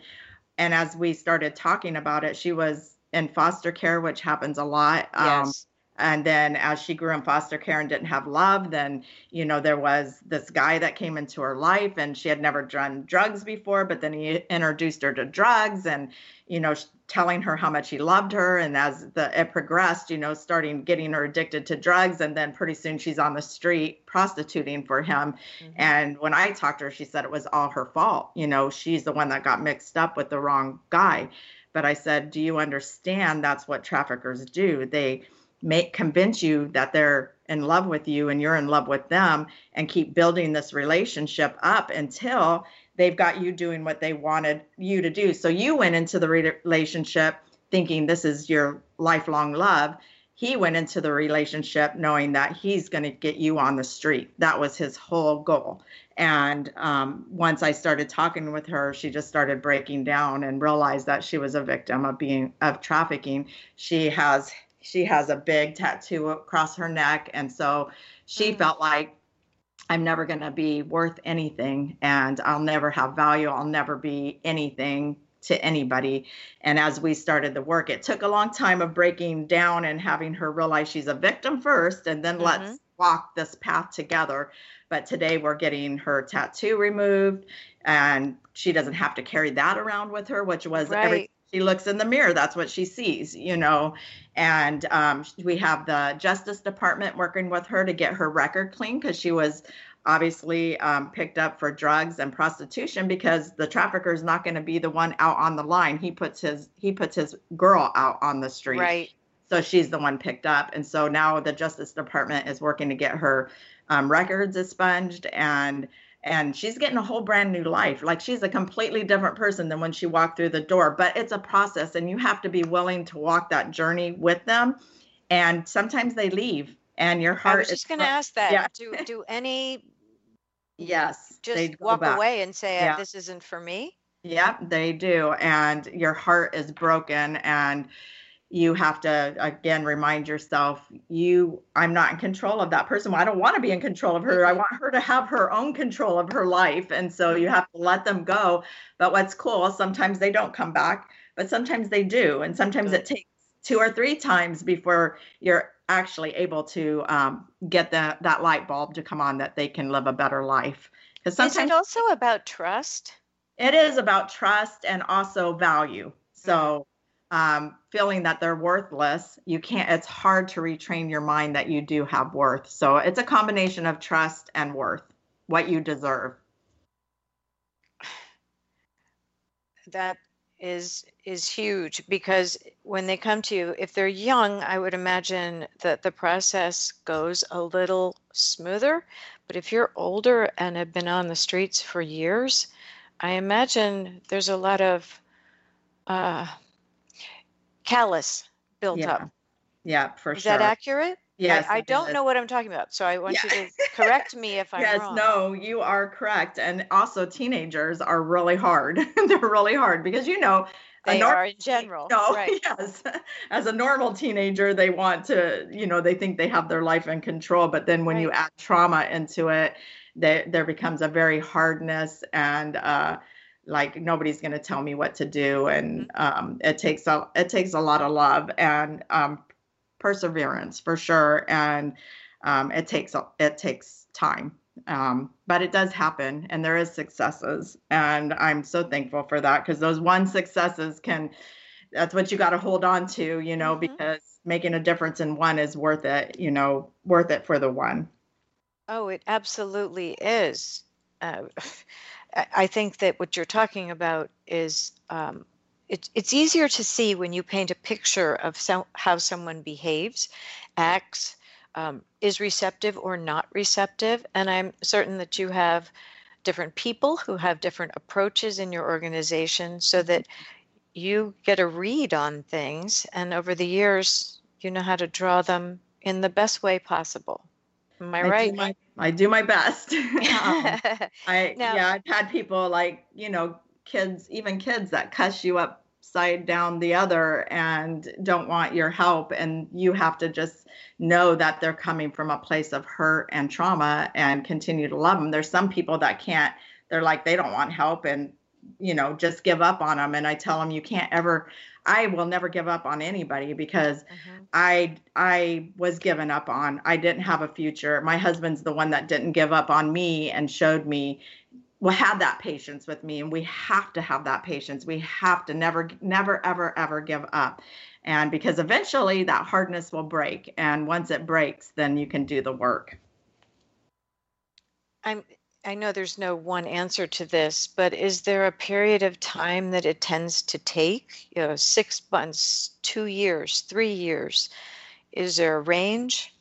and as we started talking about it, she was in foster care, which happens a lot. Um, Yes. and then as she grew in foster care and didn't have love then you know there was this guy that came into her life and she had never done drugs before but then he introduced her to drugs and you know telling her how much he loved her and as the it progressed you know starting getting her addicted to drugs and then pretty soon she's on the street prostituting for him Mhm. and when I talked to her, she said it was all her fault. You know, she's the one that got mixed up with the wrong guy. But I said, Do you understand that's what traffickers do? They make convince you that they're in love with you and you're in love with them and keep building this relationship up until they've got you doing what they wanted you to do. So you went into the relationship thinking this is your lifelong love he went into the relationship knowing that he's going to get you on the street. That was his whole goal. And um, once I started talking with her, she just started breaking down and realized that she was a victim of being of trafficking. She has she has a big tattoo across her neck, and so she Mm. felt like I'm never going to be worth anything, and I'll never have value. I'll never be anything to anybody. And as we started the work, it took a long time of breaking down and having her realize she's a victim first, and then let's mm-hmm. walk this path together. But today we're getting her tattoo removed, and she doesn't have to carry that around with her, which was every Right. She looks in the mirror that's what she sees you know? And um, we have the justice department working with her to get her record clean because she was obviously um, picked up for drugs and prostitution because the trafficker is not going to be the one out on the line. He puts his he puts his girl out on the street. Right. so she's the one picked up. And so now the justice department is working to get her um, records expunged and and she's getting a whole brand new life like she's a completely different person than when she walked through the door but it's a process and you have to be willing to walk that journey with them and sometimes they leave and your I heart was is just going to ask that. Yeah. Do do any yes just walk back. away and say Yeah. this isn't for me? Yep, they do. And your heart is broken. And, you have to again remind yourself you i'm not in control of that person. I don't want to be in control of her. I want her to have her own control of her life. And so you have to let them go. But what's cool sometimes they don't come back but sometimes they do. And sometimes it takes two or three times before you're actually able to um, get that that light bulb to come on that they can live a better life. Because Is sometimes it also about trust? it is about trust and also value. So um, feeling that they're worthless you can't it's hard to retrain your mind that you do have worth. So it's a combination of trust and worth what you deserve. That is is huge because when they come to you if they're young i would imagine that the process goes a little smoother. But if you're older and have been on the streets for years i imagine there's a lot of uh, callus built Yeah, up. Yeah for is sure. Is that accurate? Yes I, I don't is. know what i'm talking about so i want you to correct me if i'm yes wrong. no you are correct and also teenagers are really hard. They're really hard because you know they normal are in general No, right. yes. As a normal teenager, they want to, you know, they think they have their life in control. But then when you add trauma into it, there there becomes a very hardness and uh, like nobody's going to tell me what to do, and Mm-hmm. um, it takes a it takes a lot of love and um, perseverance for sure, and um, it takes it takes time. Um, but it does happen, and there is successes, and I'm so thankful for that because those one successes can that's what you got to hold on to, you know, Mhm. because making a difference in one is worth it, you know, worth it for the one. Oh, it absolutely is. Uh, I think that what you're talking about is um, it, it's easier to see when you paint a picture of so, how someone behaves, acts, um, is receptive or not receptive. And I'm certain that you have different people who have different approaches in your organization so that you get a read on things. And over the years, you know how to draw them in the best way possible. Am I, I right? do my I do my best. um, I yeah, I've had people like, you know, kids, even kids that cuss you upside down the other and don't want your help and you have to just know that they're coming from a place of hurt and trauma and continue to love them. There's some people that can't they're like they don't want help and you know, just give up on them and I tell them you can't ever I will never give up on anybody because Mhm. I I was given up on. I didn't have a future. My husband's the one that didn't give up on me and showed me well had that patience with me and we have to have that patience. We have to never never ever ever give up. And because eventually that hardness will break and once it breaks then you can do the work. I'm I know there's no one answer to this, but is there a period of time that it tends to take? You know, six months, two years, three years. Is there a range?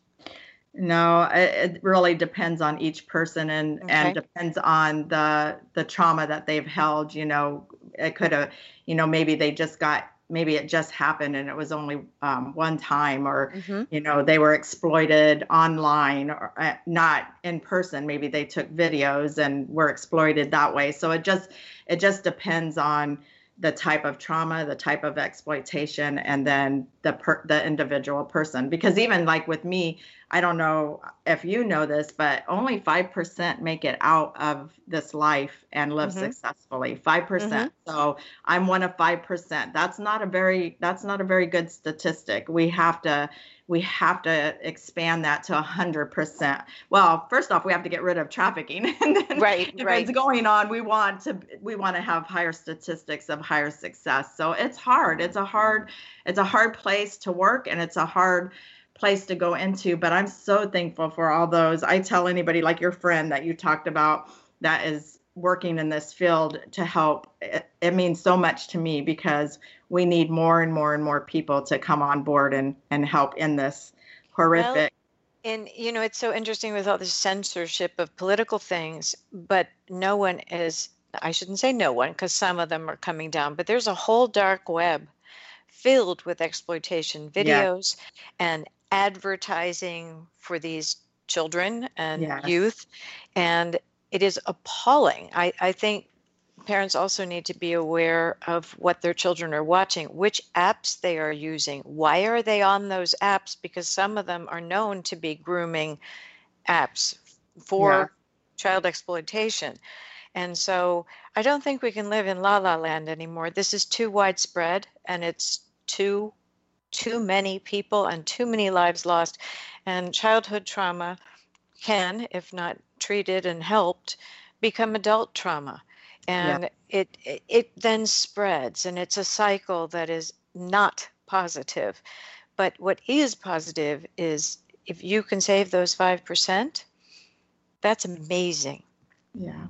No, it, really depends on each person and Okay. and depends on the the trauma that they've held. You know, it could have, you know, maybe they just got maybe it just happened and it was only um, one time, or Mm-hmm. you know they were exploited online or uh, not in person. Maybe they took videos and were exploited that way. So it just it just depends on the type of trauma, the type of exploitation, and then the per, the individual person. Because even like with me, I don't know if you know this, but only 5% make it out of this life and live Mhm. successfully. 5%. percent So I'm one of 5%. That's not a very that's not a very good statistic. We have to we have to expand that to 100%. Well, first off, we have to get rid of trafficking. and then Right, if right. it's going on, we want to we want to have higher statistics of higher success. So it's hard. It's a hard it's a hard place to work and it's a hard place to go into but i'm so thankful for all those i tell anybody like your friend that you talked about that is working in this field to help it, it means so much to me because we need more and more and more people to come on board and and help in this horrific And you know, it's so interesting with all the censorship of political things, but no one is, I shouldn't say no one, because some of them are coming down, but there's a whole dark web filled with exploitation Yeah. videos and advertising for these children and Yes. youth. And it is appalling. I, I think parents also need to be aware of what their children are watching, which apps they are using. Why are they on those apps? Because some of them are known to be grooming apps for Yeah. child exploitation. And so I don't think we can live in la la land anymore. This is too widespread and it's too too many people and too many lives lost. And childhood trauma can, if not treated and helped, become adult trauma. And it, it it then spreads and it's a cycle that is not positive. But what is positive is if you can save those 5%, that's amazing. Yeah.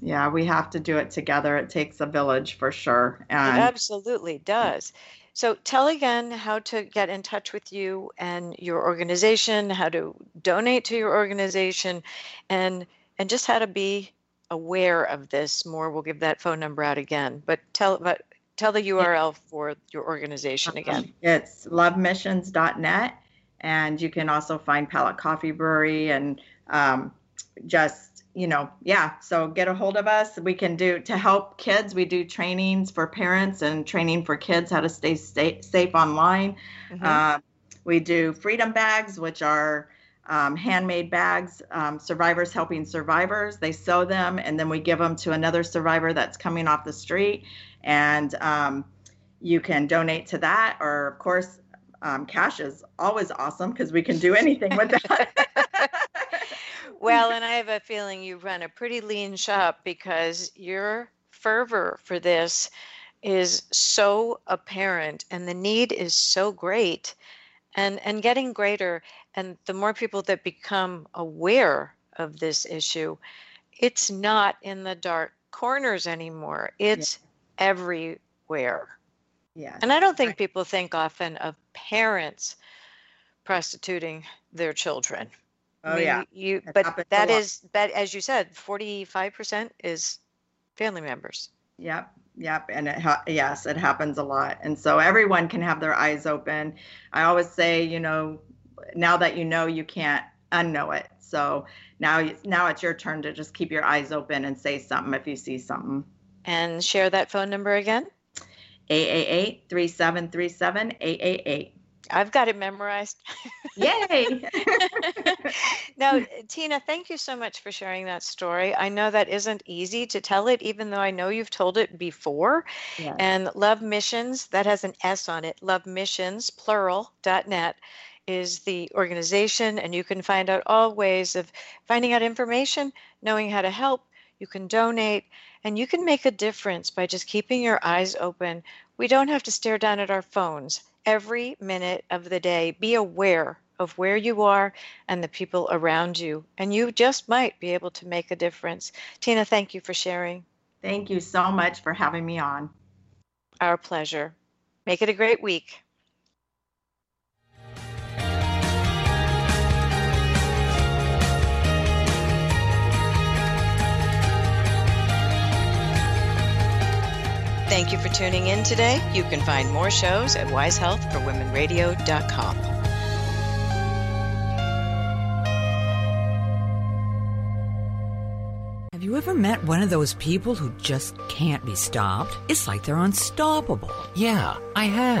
Yeah, we have to do it together. It takes a village for sure. It absolutely does. So tell again how to get in touch with you and your organization, how to donate to your organization, and and just how to be aware of this more. We'll give that phone number out again. But tell but tell the URL for your organization again. it's lovemissions.net. And you can also find Palette Coffee Brewery and um, just, you know, yeah. So get a hold of us. We can do to help kids. We do trainings for parents and training for kids how to stay sta- safe online. Mhm. Uh, we do freedom bags, which are um, handmade bags, um, survivors helping survivors. They sew them and then we give them to another survivor that's coming off the street. And um, you can donate to that, or of course, um, cash is always awesome because we can do anything with that. Well, and I have a feeling you run a pretty lean shop because your fervor for this is so apparent and the need is so great and and getting greater and the more people that become aware of this issue it's not in the dark corners anymore. It's everywhere. Yes. and i don't think people think often of parents prostituting their children Oh I mean, yeah. You, It but that is, a that lot. is that as you said, forty five percent is family members. Yep. Yep. And it ha- yes, it happens a lot. And so everyone can have their eyes open. I always say, you know, now that you know, you can't unknow it. So now, now it's your turn to just keep your eyes open and say something if you see something. And share that phone number again. 888 3737 888. I've got it memorized. Yay! now, Tina, thank you so much for sharing that story. I know that isn't easy to tell it, even though I know you've told it before. Yes. And Love Missions, that has an S on it, Love Missions, plural, dot net is the organization. And you can find out all ways of finding out information, knowing how to help. You can donate, and you can make a difference by just keeping your eyes open. We don't have to stare down at our phones every minute of the day. Be aware of where you are and the people around you, and you just might be able to make a difference. Tina, thank you for sharing. Thank you so much for having me on. Our pleasure. Make it a great week. Thank you for tuning in today. You can find more shows at wisehealthforwomenradio.com. Have you ever met one of those people who just can't be stopped? It's like they're unstoppable. Yeah, I have.